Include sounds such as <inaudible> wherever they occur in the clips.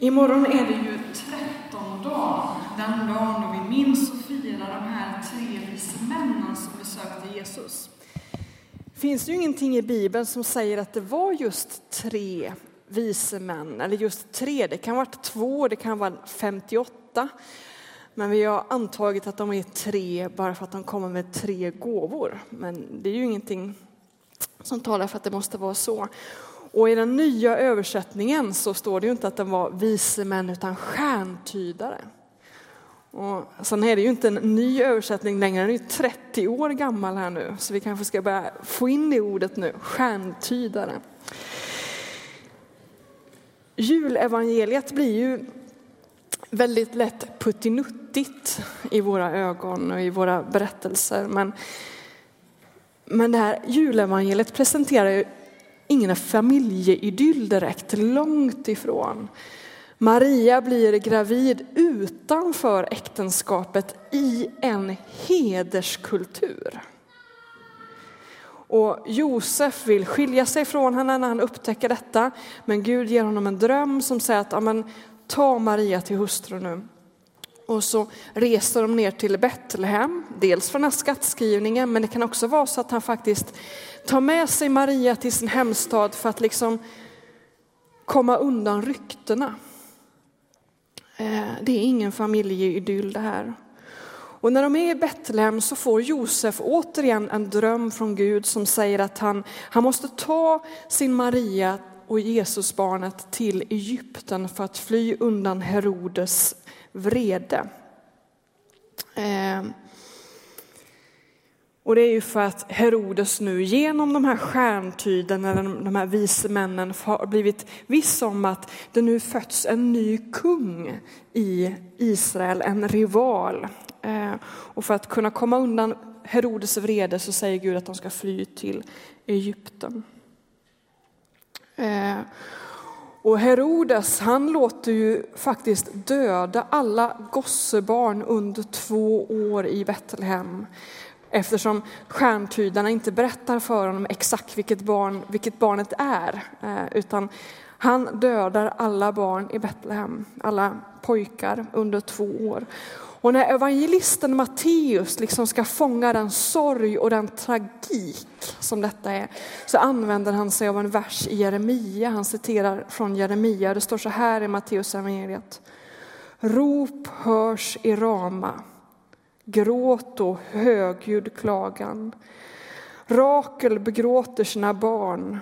Imorgon är det ju trettondagen, den dagen då vi minns och firar de här tre vise männen som besökte Jesus. Finns det ju ingenting i Bibeln som säger att det var just tre vise män, eller just tre, det kan vara två, det kan vara 58. Men vi har antagit att de är tre bara för att de kommer med tre gåvor. Men det är ju ingenting som talar för att det måste vara så. Och i den nya översättningen så står det ju inte att den var vise män utan stjärntydare. Och sen är det ju inte en ny översättning längre, den är ju 30 år gammal här nu. Så vi kanske ska börja få in det ordet nu, stjärntydare. Julevangeliet blir ju väldigt lätt puttinuttigt i våra ögon och i våra berättelser. Men, men det här julevangeliet presenterar ju ingen familjeidyll direkt, långt ifrån. Maria blir gravid utanför äktenskapet i en hederskultur. Och Josef vill skilja sig från henne när han upptäcker detta, men Gud ger honom en dröm som säger att ta Maria till hustru nu. Och så reser de ner till Betlehem, dels för den här skattskrivningen, men det kan också vara så att han faktiskt tar med sig Maria till sin hemstad för att liksom komma undan ryktena. Eh, det är ingen familjeidyll det här. Och när de är i Betlehem så får Josef återigen en dröm från Gud som säger att han, han måste ta sin Maria och Jesusbarnet till Egypten för att fly undan Herodes vrede. Ehm. Och det är ju för att Herodes nu genom de här stjärntyden, eller de här vise männen, har blivit viss om att det nu fötts en ny kung i Israel, en rival. Ehm. Och för att kunna komma undan Herodes vrede så säger Gud att de ska fly till Egypten. Ehm. Och Herodes han låter ju faktiskt döda alla gossebarn under två år i Betlehem. Eftersom stjärntydarna inte berättar för honom exakt vilket, barn, vilket barnet är. Eh, utan han dödar alla barn i Betlehem, alla pojkar under två år. Och när evangelisten Matteus liksom ska fånga den sorg och den tragik som detta är, så använder han sig av en vers i Jeremia. Han citerar från Jeremia. Det står så här i Matteus evangeliet. Rop hörs i Rama, gråt och högljudd klagan. Rakel begråter sina barn,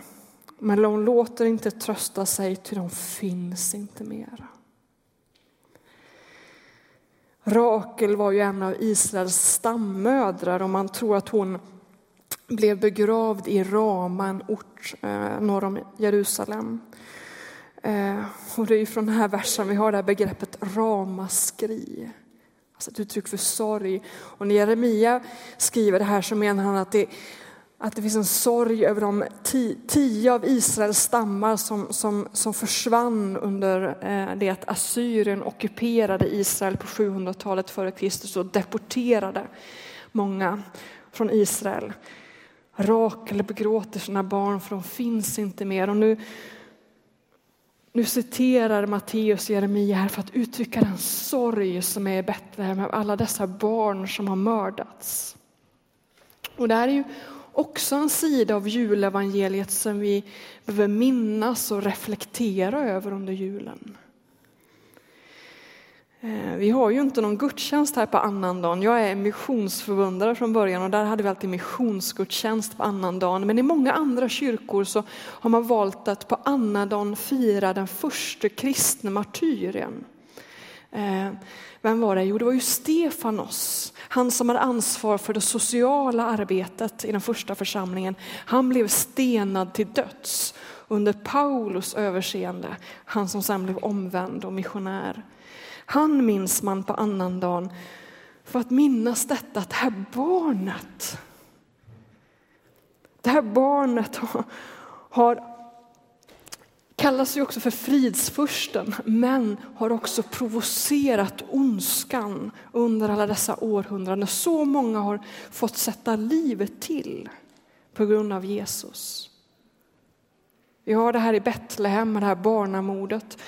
men de låter inte trösta sig, ty de finns inte mera. Rakel var ju en av Israels stammödrar och man tror att hon blev begravd i Rama, en ort eh, norr om Jerusalem. Eh, och det är från den här versen vi har det här begreppet ramaskri. Alltså ett uttryck för sorg. Och när Jeremia skriver det här så menar han att det, att det finns en sorg över de tio av Israels stammar som, som, som försvann under eh, det att Assyrien ockuperade Israel på 700-talet före Kristus och deporterade många från Israel. Rakel begråter sina barn för de finns inte mer. Och nu, nu citerar Matteus Jeremia här för att uttrycka den sorg som är i Betlehem alla dessa barn som har mördats. Och det här är ju också en sida av julevangeliet som vi behöver minnas och reflektera över under julen. Eh, vi har ju inte någon gudstjänst här på annandagen. Jag är missionsförbundare från början och där hade vi alltid missionsgudstjänst på annandagen. Men i många andra kyrkor så har man valt att på annandagen fira den första kristna martyren. Eh, vem var det? Jo, det var ju Stefanos, han som hade ansvar för det sociala arbetet i den första församlingen. Han blev stenad till döds under Paulus överseende, han som sen blev omvänd och missionär. Han minns man på annandagen för att minnas detta, att det här barnet, det här barnet har, har kallas ju också för fridsfursten, men har också provocerat ondskan under alla dessa århundraden. Så många har fått sätta livet till på grund av Jesus. Vi har det här i Betlehem, det här barnamordet.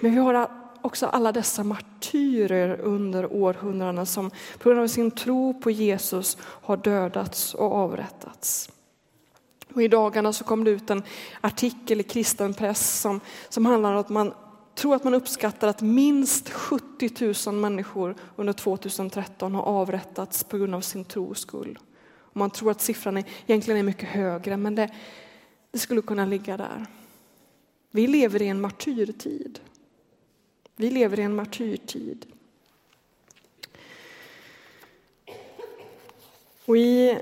Men vi har också alla dessa martyrer under århundradena som på grund av sin tro på Jesus har dödats och avrättats. Och I dagarna så kom det ut en artikel i kristen press som, som handlar om att man tror att man uppskattar att minst 70 000 människor under 2013 har avrättats på grund av sin tros skull. Och man tror att siffran är, egentligen är mycket högre, men det, det skulle kunna ligga där. Vi lever i en martyrtid. Vi lever i en martyrtid. Och i,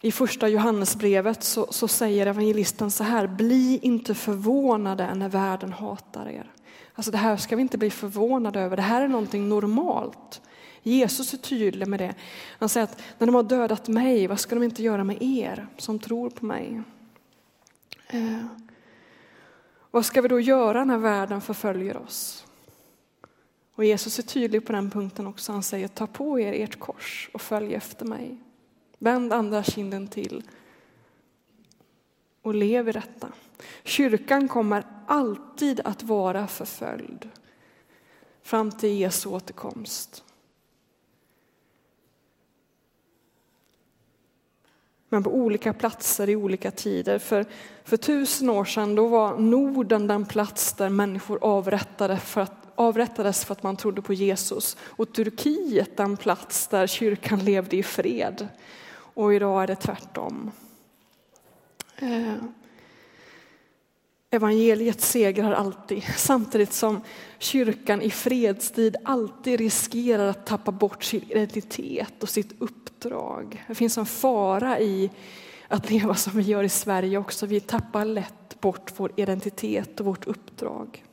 i första Johannesbrevet så, så säger evangelisten så här, bli inte förvånade när världen hatar er. Alltså det här ska vi inte bli förvånade över, det här är någonting normalt. Jesus är tydlig med det. Han säger att när de har dödat mig, vad ska de inte göra med er som tror på mig? Eh. Vad ska vi då göra när världen förföljer oss? Och Jesus är tydlig på den punkten också. Han säger ta på er ert kors och följ efter mig. Vänd andra kinden till och lev i detta. Kyrkan kommer alltid att vara förföljd fram till Jesu återkomst. men på olika platser i olika tider. För, för tusen år sedan då var Norden den plats där människor avrättade för att, avrättades för att man trodde på Jesus och Turkiet den plats där kyrkan levde i fred. Och idag är det tvärtom. Eh. Evangeliet segrar alltid, <laughs> samtidigt som kyrkan i fredstid alltid riskerar att tappa bort sin identitet och sitt uppdrag. Det finns en fara i att leva som vi gör i Sverige också. Vi tappar lätt bort vår identitet och vårt uppdrag.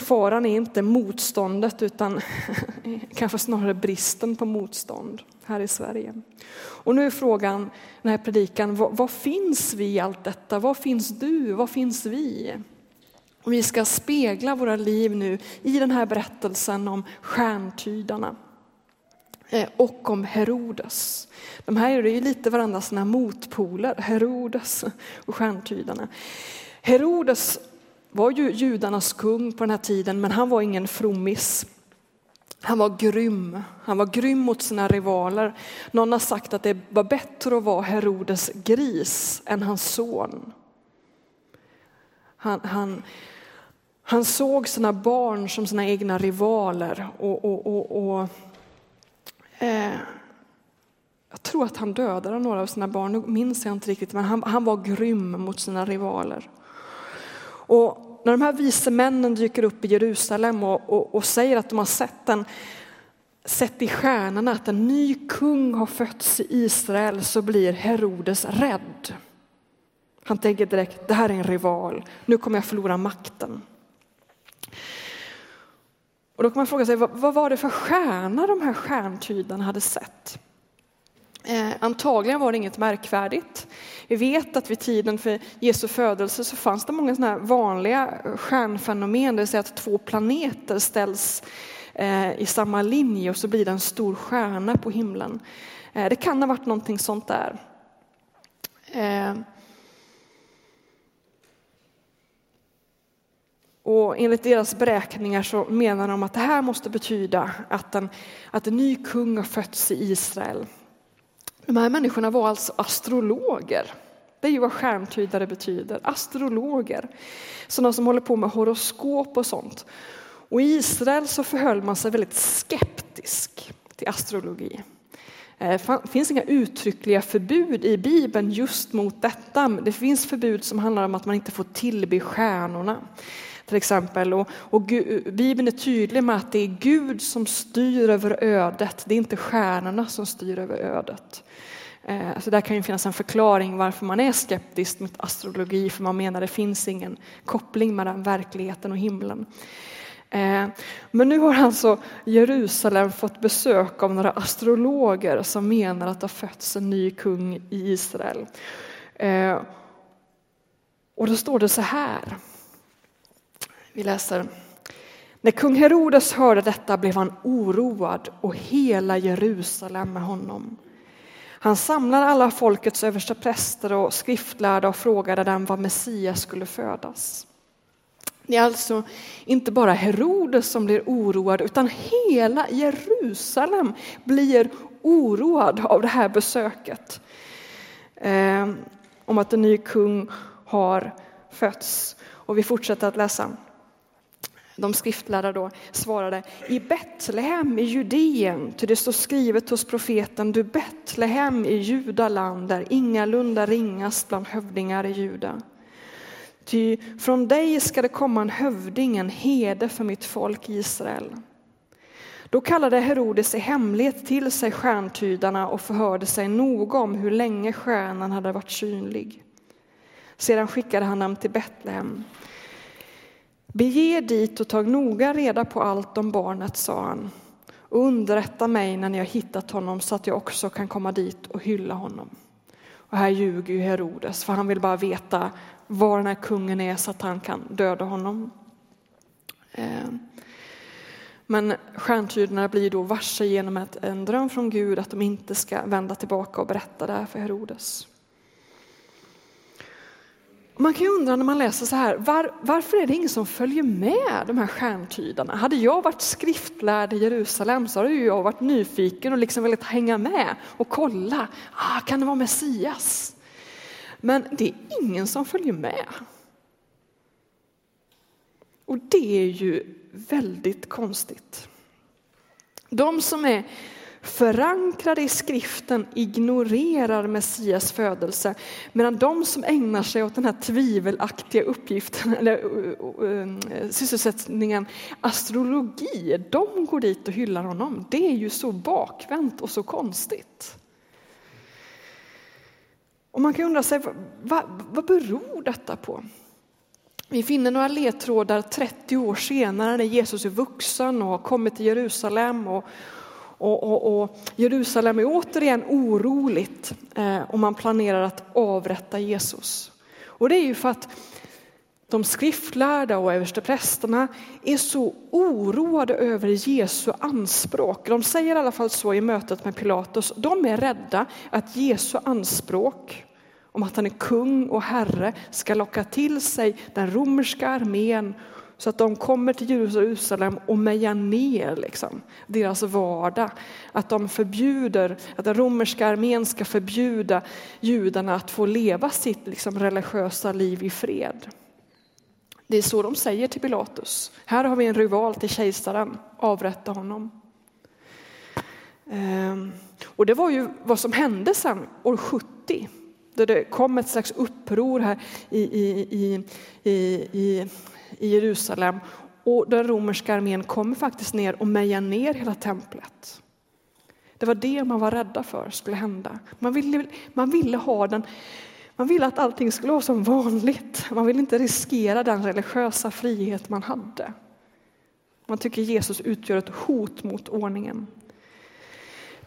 Faran är inte motståndet utan <laughs> kanske snarare bristen på motstånd här i Sverige. Och nu är frågan, den här predikan, vad, vad finns vi i allt detta? Vad finns du? Vad finns vi? Och vi ska spegla våra liv nu i den här berättelsen om stjärntydarna eh, och om Herodes. De här är ju lite varandras motpoler, Herodes och stjärntydarna. Herodes var ju judarnas kung på den här tiden, men han var ingen frommis. Han var grym. Han var grym mot sina rivaler. Någon har sagt att det var bättre att vara Herodes gris än hans son. Han, han, han såg sina barn som sina egna rivaler. Och, och, och, och eh, jag tror att han dödade några av sina barn, nu minns jag inte riktigt, men han, han var grym mot sina rivaler. Och när de här vise männen dyker upp i Jerusalem och, och, och säger att de har sett, en, sett i stjärnorna att en ny kung har fötts i Israel så blir Herodes rädd. Han tänker direkt, det här är en rival, nu kommer jag förlora makten. Och då kan man fråga sig, vad, vad var det för stjärna de här stjärntydarna hade sett? Eh, antagligen var det inget märkvärdigt. Vi vet att vid tiden för Jesu födelse så fanns det många såna vanliga eh, stjärnfenomen, det vill säga att två planeter ställs eh, i samma linje och så blir det en stor stjärna på himlen. Eh, det kan ha varit någonting sånt där. Eh, Och enligt deras beräkningar så menar de att det här måste betyda att en, att en ny kung har fötts i Israel. De här människorna var alltså astrologer. Det är ju vad stjärntydare betyder, astrologer. Sådana som håller på med horoskop och sånt. Och i Israel så förhöll man sig väldigt skeptisk till astrologi. Eh, det finns inga uttryckliga förbud i Bibeln just mot detta. Det finns förbud som handlar om att man inte får tillbe stjärnorna till exempel. Och, och Bibeln är tydlig med att det är Gud som styr över ödet, det är inte stjärnorna som styr över ödet. Eh, så där kan ju finnas en förklaring varför man är skeptisk mot astrologi, för man menar att det finns ingen koppling mellan verkligheten och himlen. Eh, men nu har alltså Jerusalem fått besök av några astrologer som menar att det har fötts en ny kung i Israel. Eh, och då står det så här. Vi läser. När kung Herodes hörde detta blev han oroad och hela Jerusalem med honom. Han samlade alla folkets översta präster och skriftlärda och frågade dem var Messias skulle födas. Det är alltså inte bara Herodes som blir oroad utan hela Jerusalem blir oroad av det här besöket. Eh, om att en ny kung har fötts. Och vi fortsätter att läsa. De skriftlärda då svarade i Betlehem i Judeen, ty det står skrivet hos profeten, du Betlehem i Judaland där ingalunda ringas bland hövdingar i Juda. Ty från dig ska det komma en hövding, en hede för mitt folk Israel. Då kallade Herodes i hemlighet till sig stjärntydarna och förhörde sig noga om hur länge stjärnan hade varit synlig. Sedan skickade han dem till Betlehem. Bege dit och tag noga reda på allt om barnet, sa han, och underrätta mig när ni har hittat honom så att jag också kan komma dit och hylla honom. Och här ljuger ju Herodes, för han vill bara veta var den här kungen är så att han kan döda honom. Eh, men stjärntydarna blir då varse genom en dröm från Gud att de inte ska vända tillbaka och berätta det här för Herodes. Man kan ju undra när man läser så här, var, varför är det ingen som följer med de här stjärntydarna? Hade jag varit skriftlärd i Jerusalem så hade jag varit nyfiken och liksom velat hänga med och kolla, ah, kan det vara Messias? Men det är ingen som följer med. Och det är ju väldigt konstigt. De som är förankrade i skriften ignorerar Messias födelse medan de som ägnar sig åt den här tvivelaktiga uppgiften <laughs> eller uh, uh, um, sysselsättningen astrologi, de går dit och hyllar honom. Det är ju så bakvänt och så konstigt. Och man kan undra sig, vad, vad beror detta på? Vi finner några ledtrådar 30 år senare när Jesus är vuxen och har kommit till Jerusalem och, och, och, och Jerusalem är återigen oroligt eh, och man planerar att avrätta Jesus. Och det är ju för att de skriftlärda och översteprästerna är så oroade över Jesu anspråk. De säger i alla fall så i mötet med Pilatus. De är rädda att Jesu anspråk om att han är kung och herre ska locka till sig den romerska armén så att de kommer till Jerusalem och mejar ner liksom, deras vardag. Att de förbjuder, att den romerska armén ska förbjuda judarna att få leva sitt liksom, religiösa liv i fred. Det är så de säger till Pilatus. Här har vi en rival till kejsaren, avrätta honom. Ehm, och det var ju vad som hände sen år 70 då det kom ett slags uppror här i, i, i, i, i Jerusalem och den romerska armén kommer faktiskt ner och mejar ner hela templet. Det var det man var rädda för skulle hända. Man ville, man ville ha den man ville att allting skulle vara som vanligt. Man ville inte riskera den religiösa frihet man hade. Man tycker Jesus utgör ett hot mot ordningen.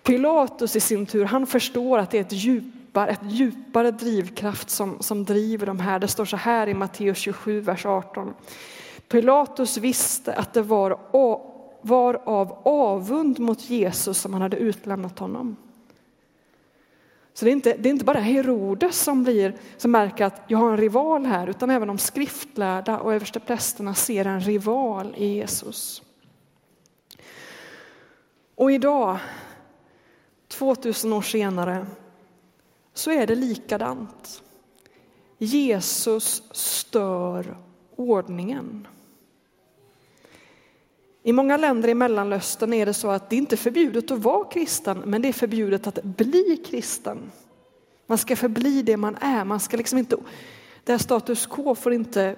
Pilatus i sin tur, han förstår att det är ett djup djupare, ett djupare drivkraft som, som driver de här. Det står så här i Matteus 27, vers 18. Pilatus visste att det var, var av avund mot Jesus som han hade utlämnat honom. Så det är, inte, det är inte bara Herodes som, blir, som märker att jag har en rival här, utan även de skriftlärda och översteprästerna ser en rival i Jesus. Och idag, 2000 år senare, så är det likadant. Jesus stör ordningen. I många länder i Mellanöstern är det så att det inte är förbjudet att vara kristen, men det är förbjudet att bli kristen. Man ska förbli det man är. Man ska liksom inte, det här status quo får inte,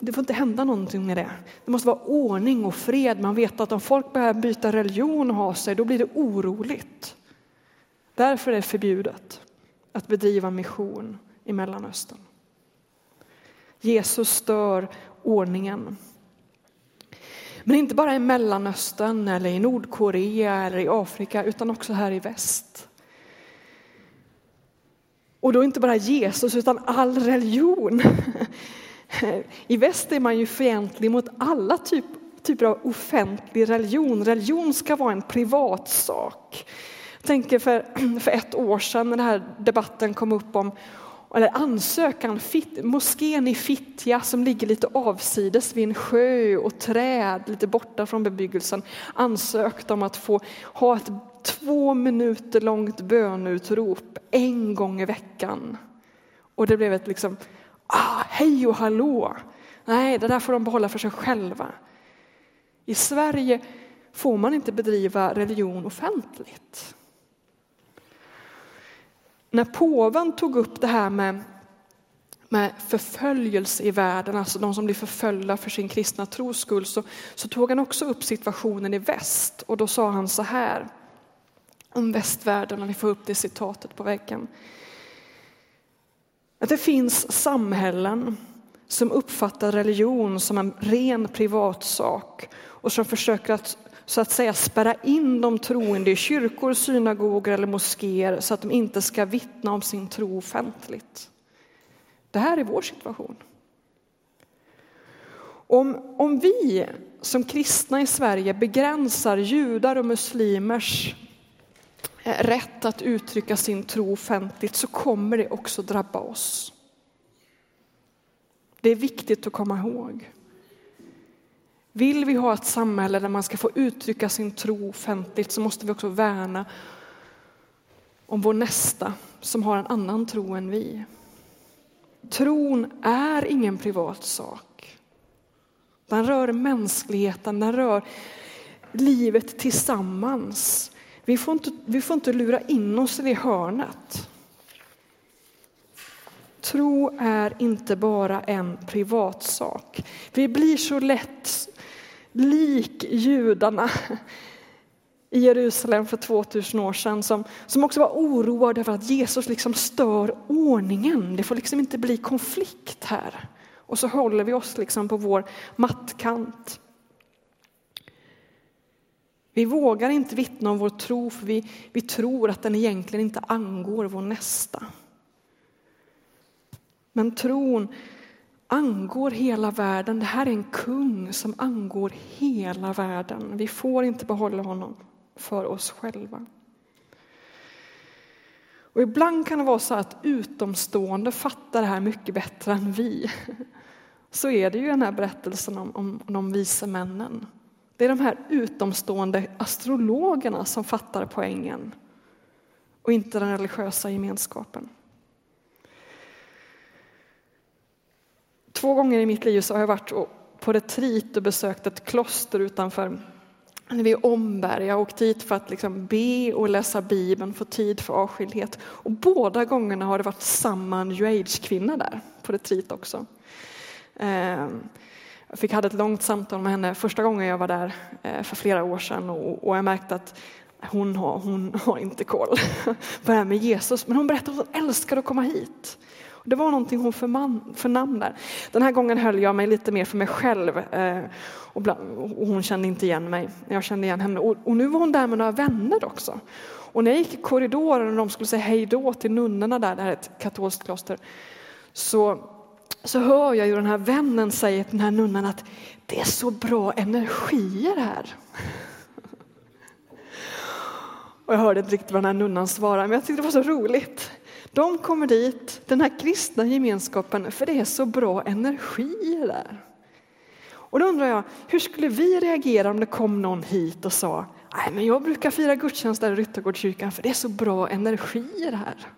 det får inte hända någonting med det. Det måste vara ordning och fred. Man vet att om folk börjar byta religion och ha sig, då blir det oroligt. Därför är det förbjudet att bedriva mission i Mellanöstern. Jesus stör ordningen. Men inte bara i Mellanöstern eller i Nordkorea eller i Afrika utan också här i väst. Och då inte bara Jesus utan all religion. <laughs> I väst är man ju fientlig mot alla typ, typer av offentlig religion. Religion ska vara en privatsak. Jag tänker för, <clears throat> för ett år sedan när den här debatten kom upp om eller ansökan, fit, moskén i Fittja som ligger lite avsides vid en sjö och träd lite borta från bebyggelsen ansökte om att få ha ett två minuter långt bönutrop en gång i veckan. Och det blev ett liksom, ah, hej och hallå. Nej, det där får de behålla för sig själva. I Sverige får man inte bedriva religion offentligt. När påven tog upp det här med, med förföljelse i världen, alltså de som blir förföljda för sin kristna tros skull, så, så tog han också upp situationen i väst och då sa han så här om västvärlden, och vi får upp det citatet på väggen. Att det finns samhällen som uppfattar religion som en ren privatsak och som försöker att så att säga spärra in de troende i kyrkor, synagogor eller moskéer så att de inte ska vittna om sin tro offentligt. Det här är vår situation. Om, om vi som kristna i Sverige begränsar judar och muslimers eh, rätt att uttrycka sin tro offentligt så kommer det också drabba oss. Det är viktigt att komma ihåg. Vill vi ha ett samhälle där man ska få uttrycka sin tro offentligt så måste vi också värna om vår nästa som har en annan tro än vi. Tron är ingen privat sak. Den rör mänskligheten, den rör livet tillsammans. Vi får inte, vi får inte lura in oss i det hörnet. Tro är inte bara en privatsak. Vi blir så lätt lik judarna i Jerusalem för 2000 år sedan som, som också var oroade för att Jesus liksom stör ordningen. Det får liksom inte bli konflikt här. Och så håller vi oss liksom på vår mattkant. Vi vågar inte vittna om vår tro för vi, vi tror att den egentligen inte angår vår nästa. Men tron angår hela världen. Det här är en kung som angår hela världen. Vi får inte behålla honom för oss själva. Och ibland kan det vara så att utomstående fattar det här mycket bättre än vi. Så är det ju i den här berättelsen om, om, om de vise männen. Det är de här utomstående astrologerna som fattar poängen och inte den religiösa gemenskapen. Två gånger i mitt liv så har jag varit på retreat och besökt ett kloster utanför vid Omberg. Jag har åkt dit för att liksom be och läsa Bibeln, få tid för avskildhet. Och båda gångerna har det varit samma new age-kvinna där på retreat också. Ehm, jag fick hade ett långt samtal med henne första gången jag var där eh, för flera år sedan och jag märkte att hon har, hon har inte koll <laughs> på det här med Jesus. Men hon berättade att hon älskar att komma hit. Det var någonting hon förnam där. Den här gången höll jag mig lite mer för mig själv eh, och, hon kände inte igen mig. Jag kände igen henne och, nu var hon där med några vänner också. Och när jag gick i korridoren och de skulle säga hej då till nunnorna där, det här är ett katolskt kloster, så, så hör jag ju den här vännen säga till den här nunnan att det är så bra energier här. <laughs> Och jag hörde inte riktigt vad den här nunnan svarade, men jag tyckte det var så roligt. De kommer dit, den här kristna gemenskapen, för det är så bra energi där. Och då undrar jag, hur skulle vi reagera om det kom någon hit och sa, nej men jag brukar fira gudstjänst där i Ryttargårdskyrkan för det är så bra energi här.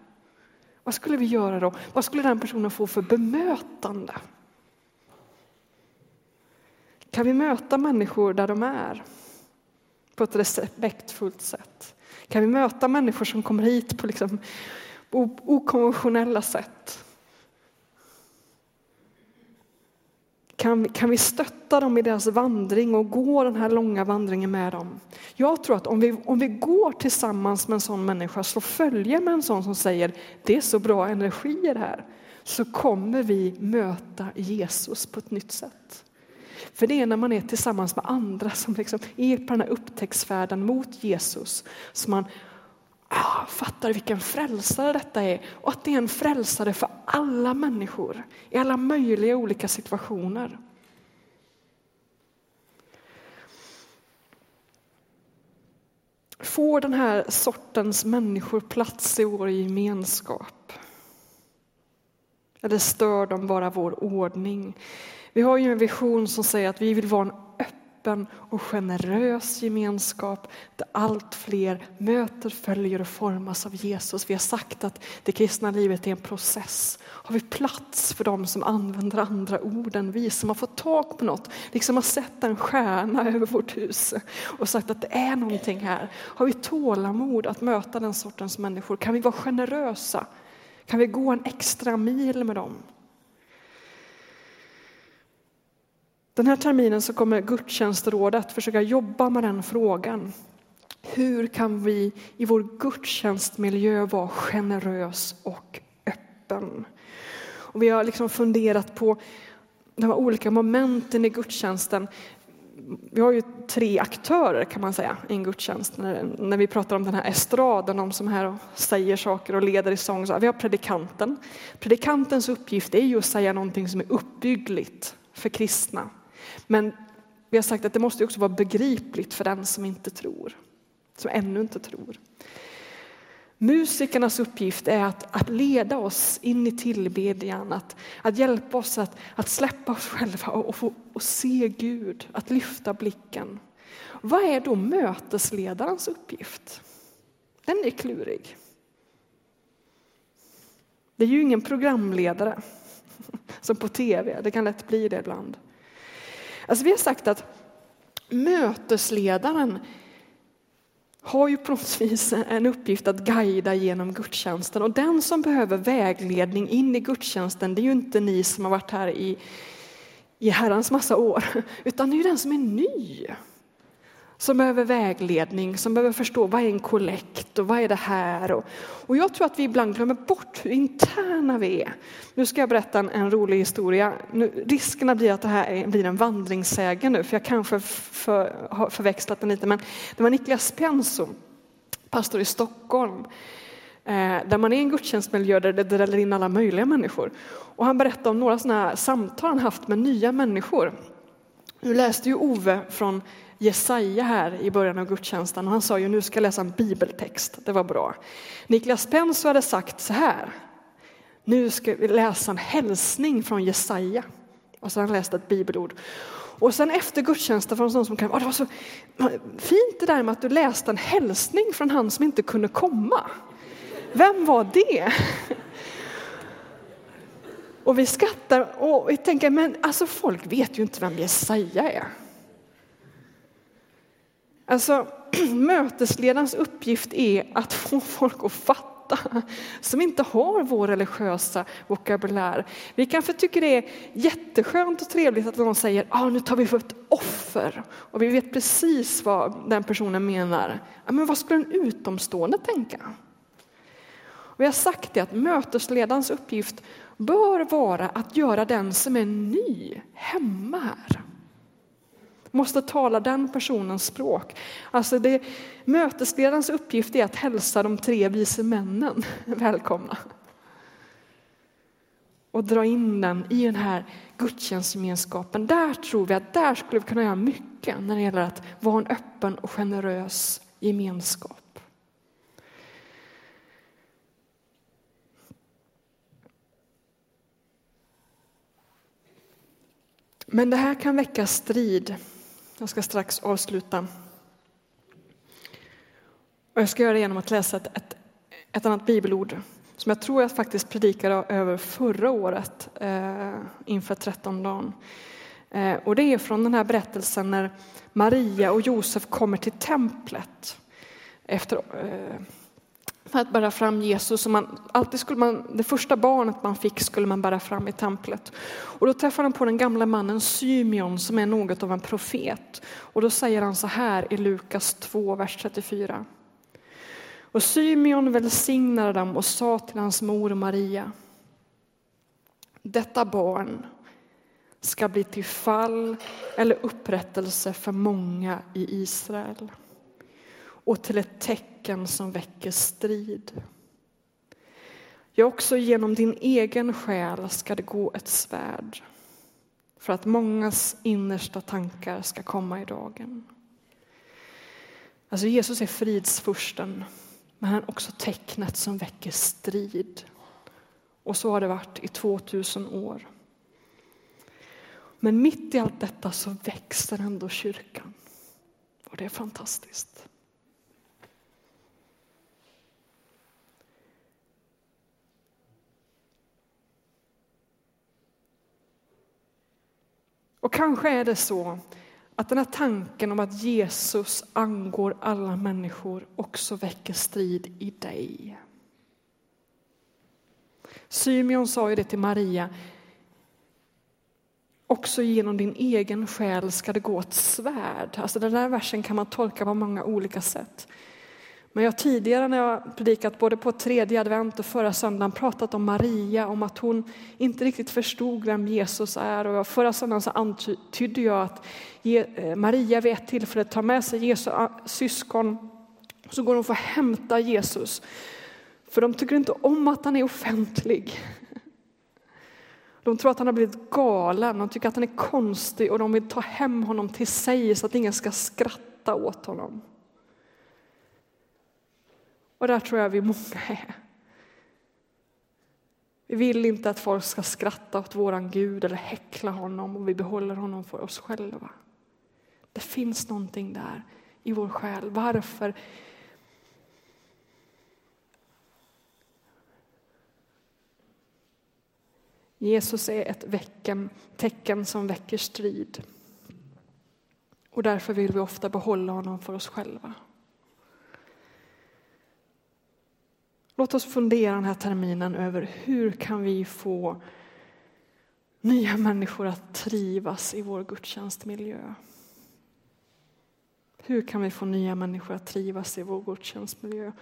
Vad skulle vi göra då? Vad skulle den personen få för bemötande? Kan vi möta människor där de är på ett respektfullt sätt? Kan vi möta människor som kommer hit på liksom okonventionella sätt. Kan vi, kan vi stötta dem i deras vandring och gå den här långa vandringen med dem? Jag tror att om vi, om vi går tillsammans med en sån människa, så följer med en sån som säger det är så bra energier här, så kommer vi möta Jesus på ett nytt sätt. För det är när man är tillsammans med andra som liksom är på den här upptäcktsfärden mot Jesus som man ah, fattar vilken frälsare detta är och att det är en frälsare för alla människor i alla möjliga olika situationer. Får den här sortens människor plats i vår gemenskap? Eller stör de bara vår ordning? Vi har ju en vision som säger att vi vill vara en öppen och generös gemenskap där allt fler möter, följer och formas av Jesus. Vi har sagt att det kristna livet är en process. Har vi plats för dem som använder andra ord än vi som har fått tag på något, liksom har sett en stjärna <laughs> över vårt hus och sagt att det är någonting här. Har vi tålamod att möta den sortens människor? Kan vi vara generösa? Kan vi gå en extra mil med dem? Den här terminen så kommer gudstjänstrådet försöka jobba med den frågan. Hur kan vi i vår gudstjänstmiljö vara generös och öppen? Och vi har liksom funderat på de här olika momenten i gudstjänsten. Vi har ju tre aktörer kan man säga i en gudstjänst. När, när vi pratar om den här estraden, de som här säger saker och leder i sång. Så vi har predikanten. Predikantens uppgift är ju att säga någonting som är uppbyggligt för kristna. Men vi har sagt att det måste också vara begripligt för den som inte tror, som ännu inte tror. Musikernas uppgift är att, att leda oss in i tillbedjan, att, att hjälpa oss att, att släppa oss själva och, och, få, och se Gud, att lyfta blicken. Vad är då mötesledarens uppgift? Den är klurig. Det är ju ingen programledare <laughs> som på tv, det kan lätt bli det ibland. Alltså vi har sagt att mötesledaren har ju på något vis en uppgift att guida genom gudstjänsten. Och den som behöver vägledning in i gudstjänsten det är ju inte ni som har varit här i, i herrans massa år <laughs> utan det är ju den som är ny som behöver vägledning, som behöver förstå vad är en kollekt och vad är det här? Och, och jag tror att vi ibland glömmer bort hur interna vi är. Nu ska jag berätta en, en rolig historia. Nu, riskerna blir att det här är, blir en vandringssägen nu, för jag kanske för, har förväxlat den lite, men det var Niklas Pianso, pastor i Stockholm, eh, där man är i en gudstjänstmiljö där det dräller in alla möjliga människor. Och han berättade om några sådana här samtal han haft med nya människor. Nu läste ju Ove från Jesaja här i början av gudstjänsten han sa ju nu ska jag läsa en bibeltext. Det var bra. Niklas Penso hade sagt så här. Nu ska vi läsa en hälsning från Jesaja. Och så har han läst ett bibelord. Och sen efter gudstjänsten från någon som kan, det var så fint det där med att du läste en hälsning från han som inte kunde komma. Vem var det? Och vi skrattar och vi tänker, men alltså folk vet ju inte vem Jesaja är. Alltså, <clears throat> mötesledarens uppgift är att få folk att fatta som inte har vår religiösa vokabulär. Vi kanske tycker det är jätteskönt och trevligt att någon säger ah, nu tar vi för ett offer och vi vet precis vad den personen menar. men vad skulle en utomstående tänka? Vi har sagt det att mötesledarens uppgift bör vara att göra den som är ny hemma här måste tala den personens språk. Alltså det, mötesledarens uppgift är att hälsa de tre vise männen <laughs> välkomna. Och dra in den i den här gudstjänstgemenskapen. Där tror vi att där skulle vi kunna göra mycket när det gäller att vara en öppen och generös gemenskap. Men det här kan väcka strid jag ska strax avsluta. Och jag ska göra det genom att läsa ett, ett, ett annat bibelord som jag tror jag faktiskt predikade över förra året eh, inför trettondagen. Eh, och det är från den här berättelsen när Maria och Josef kommer till templet efter eh, för att bära fram Jesus. Och man, alltid skulle man, det första barnet man fick skulle man bära fram i templet. Och då träffar han på den gamla mannen Symeon som är något av en profet. Och då säger han så här i Lukas 2, vers 34. Och Symeon välsignade dem och sa till hans mor Maria. Detta barn ska bli till fall eller upprättelse för många i Israel och till ett tecken som väcker strid. Ja, också genom din egen själ ska det gå ett svärd för att mångas innersta tankar ska komma i dagen. Alltså Jesus är fridsfursten, men han är också tecknet som väcker strid. Och så har det varit i 2000 år. Men mitt i allt detta så växer ändå kyrkan. Och det är fantastiskt. Och kanske är det så att den här tanken om att Jesus angår alla människor också väcker strid i dig. Symeon sa ju det till Maria. Också genom din egen själ ska det gå ett svärd. Alltså den där versen kan man tolka på många olika sätt. Men jag tidigare när jag predikat både på tredje advent och förra söndagen pratat om Maria, om att hon inte riktigt förstod vem Jesus är. Och förra söndagen så antydde jag att eh, Maria vid ett tillfälle tar med sig Jesu syskon så går hon för att hämta Jesus. För de tycker inte om att han är offentlig. De tror att han har blivit galen, de tycker att han är konstig och de vill ta hem honom till sig så att ingen ska skratta åt honom. Och där tror jag vi många är. Vi vill inte att folk ska skratta åt våran Gud eller häckla honom och vi behåller honom för oss själva. Det finns någonting där i vår själ. Varför? Jesus är ett väcken, tecken som väcker strid. Och därför vill vi ofta behålla honom för oss själva. Låt oss fundera den här terminen över hur kan vi få nya människor att trivas i vår gudstjänstmiljö. Hur kan vi få nya människor att trivas i vår gudstjänstmiljö?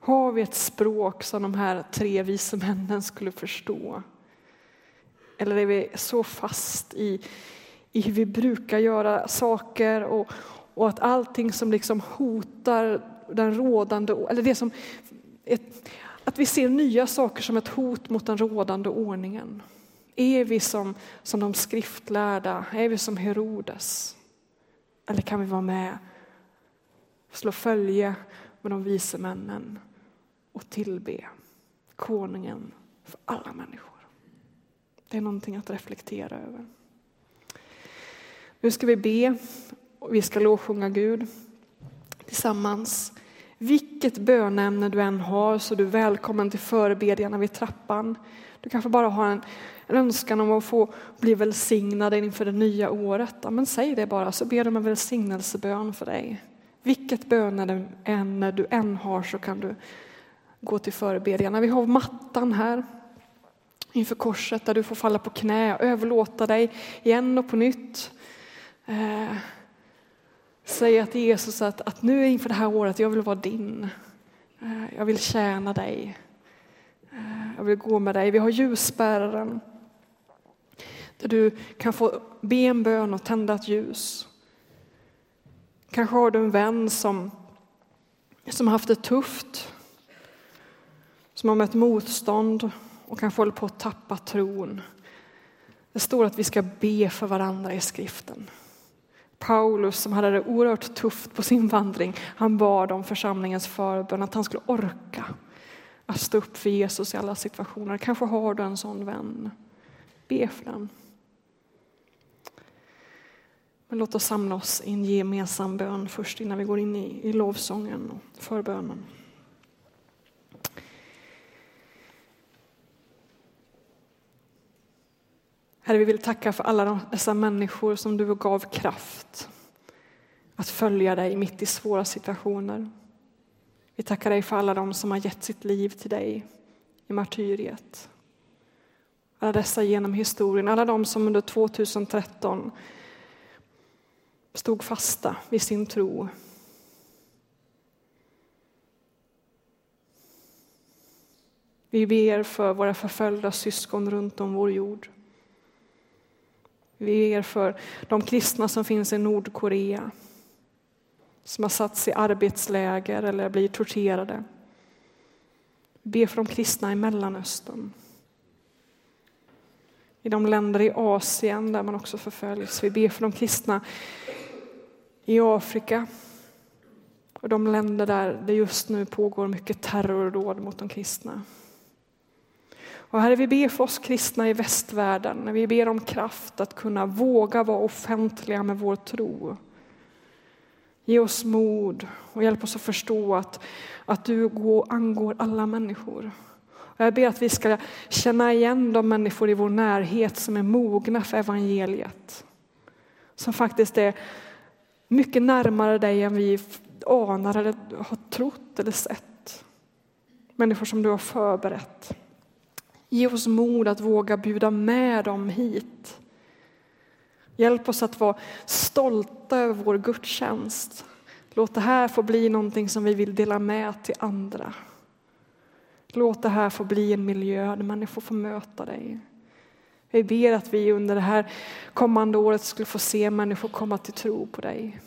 Har vi ett språk som de här tre vise männen skulle förstå? Eller är vi så fast i, i hur vi brukar göra saker och, och att allting som liksom hotar den rådande, eller det som ett, att vi ser nya saker som ett hot mot den rådande ordningen. Är vi som, som de skriftlärda? Är vi som Herodes? Eller kan vi vara med, slå följe med de vise männen och tillbe konungen för alla människor? Det är någonting att reflektera över. Nu ska vi be och vi ska lovsjunga Gud tillsammans. Vilket bönämne du än har så är du välkommen till förebedjarna vid trappan. Du kanske bara har en, en önskan om att få bli välsignad inför det nya året. Ja, men säg det bara så ber de en välsignelsebön för dig. Vilket bönämne du än har så kan du gå till förebedjarna. Vi har mattan här inför korset där du får falla på knä och överlåta dig igen och på nytt. Eh, Eh, Säga till Jesus att, att nu inför det här året, jag vill vara din. Eh, jag vill tjäna dig. Eh, jag vill gå med dig. Vi har ljusbäraren. Där du kan få be en bön och tända ett ljus. Kanske har du en vän som, som haft det tufft. Som har mött motstånd och kanske håller på att tappa tron. Det står att vi ska be för varandra i skriften. Paulus som hade det oerhört tufft på sin vandring, han bad om församlingens förbön att han skulle orka att stå upp för Jesus i alla situationer. Kanske har du en sån vän. Be för den. Men låt oss samla oss i en gemensam bön först innan vi går in i, i lovsången och förbönen. Herre, vi vill tacka för alla dessa människor som du gav kraft att följa dig mitt i svåra situationer. Vi tackar dig för alla de som har gett sitt liv till dig i martyriet. Alla dessa genom historien, alla de som under 2013 stod fasta vid sin tro. Vi ber för våra förföljda syskon runt om vår jord. Vi ber för de kristna som finns i Nordkorea, som har satts i arbetsläger eller blir torterade. Vi ber för de kristna i Mellanöstern. I de länder i Asien där man också förföljs. Vi ber för de kristna i Afrika och de länder där det just nu pågår mycket terrordåd mot de kristna. Och Herre, vi ber för oss kristna i västvärlden, vi ber om kraft att kunna våga vara offentliga med vår tro. Ge oss mod och hjälp oss att förstå att, att du går, angår alla människor. Jag ber att vi ska känna igen de människor i vår närhet som är mogna för evangeliet. Som faktiskt är mycket närmare dig än vi anar eller har trott eller sett. Människor som du har förberett. Ge oss mod att våga bjuda med dem hit. Hjälp oss att vara stolta över vår gudstjänst. Låt det här få bli någonting som vi vill dela med till andra. Låt det här få bli en miljö där människor får möta dig. Vi ber att vi under det här kommande året skulle få se människor komma till tro på dig.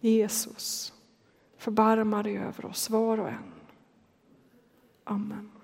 Jesus, förbarma dig över oss var och en. Amen.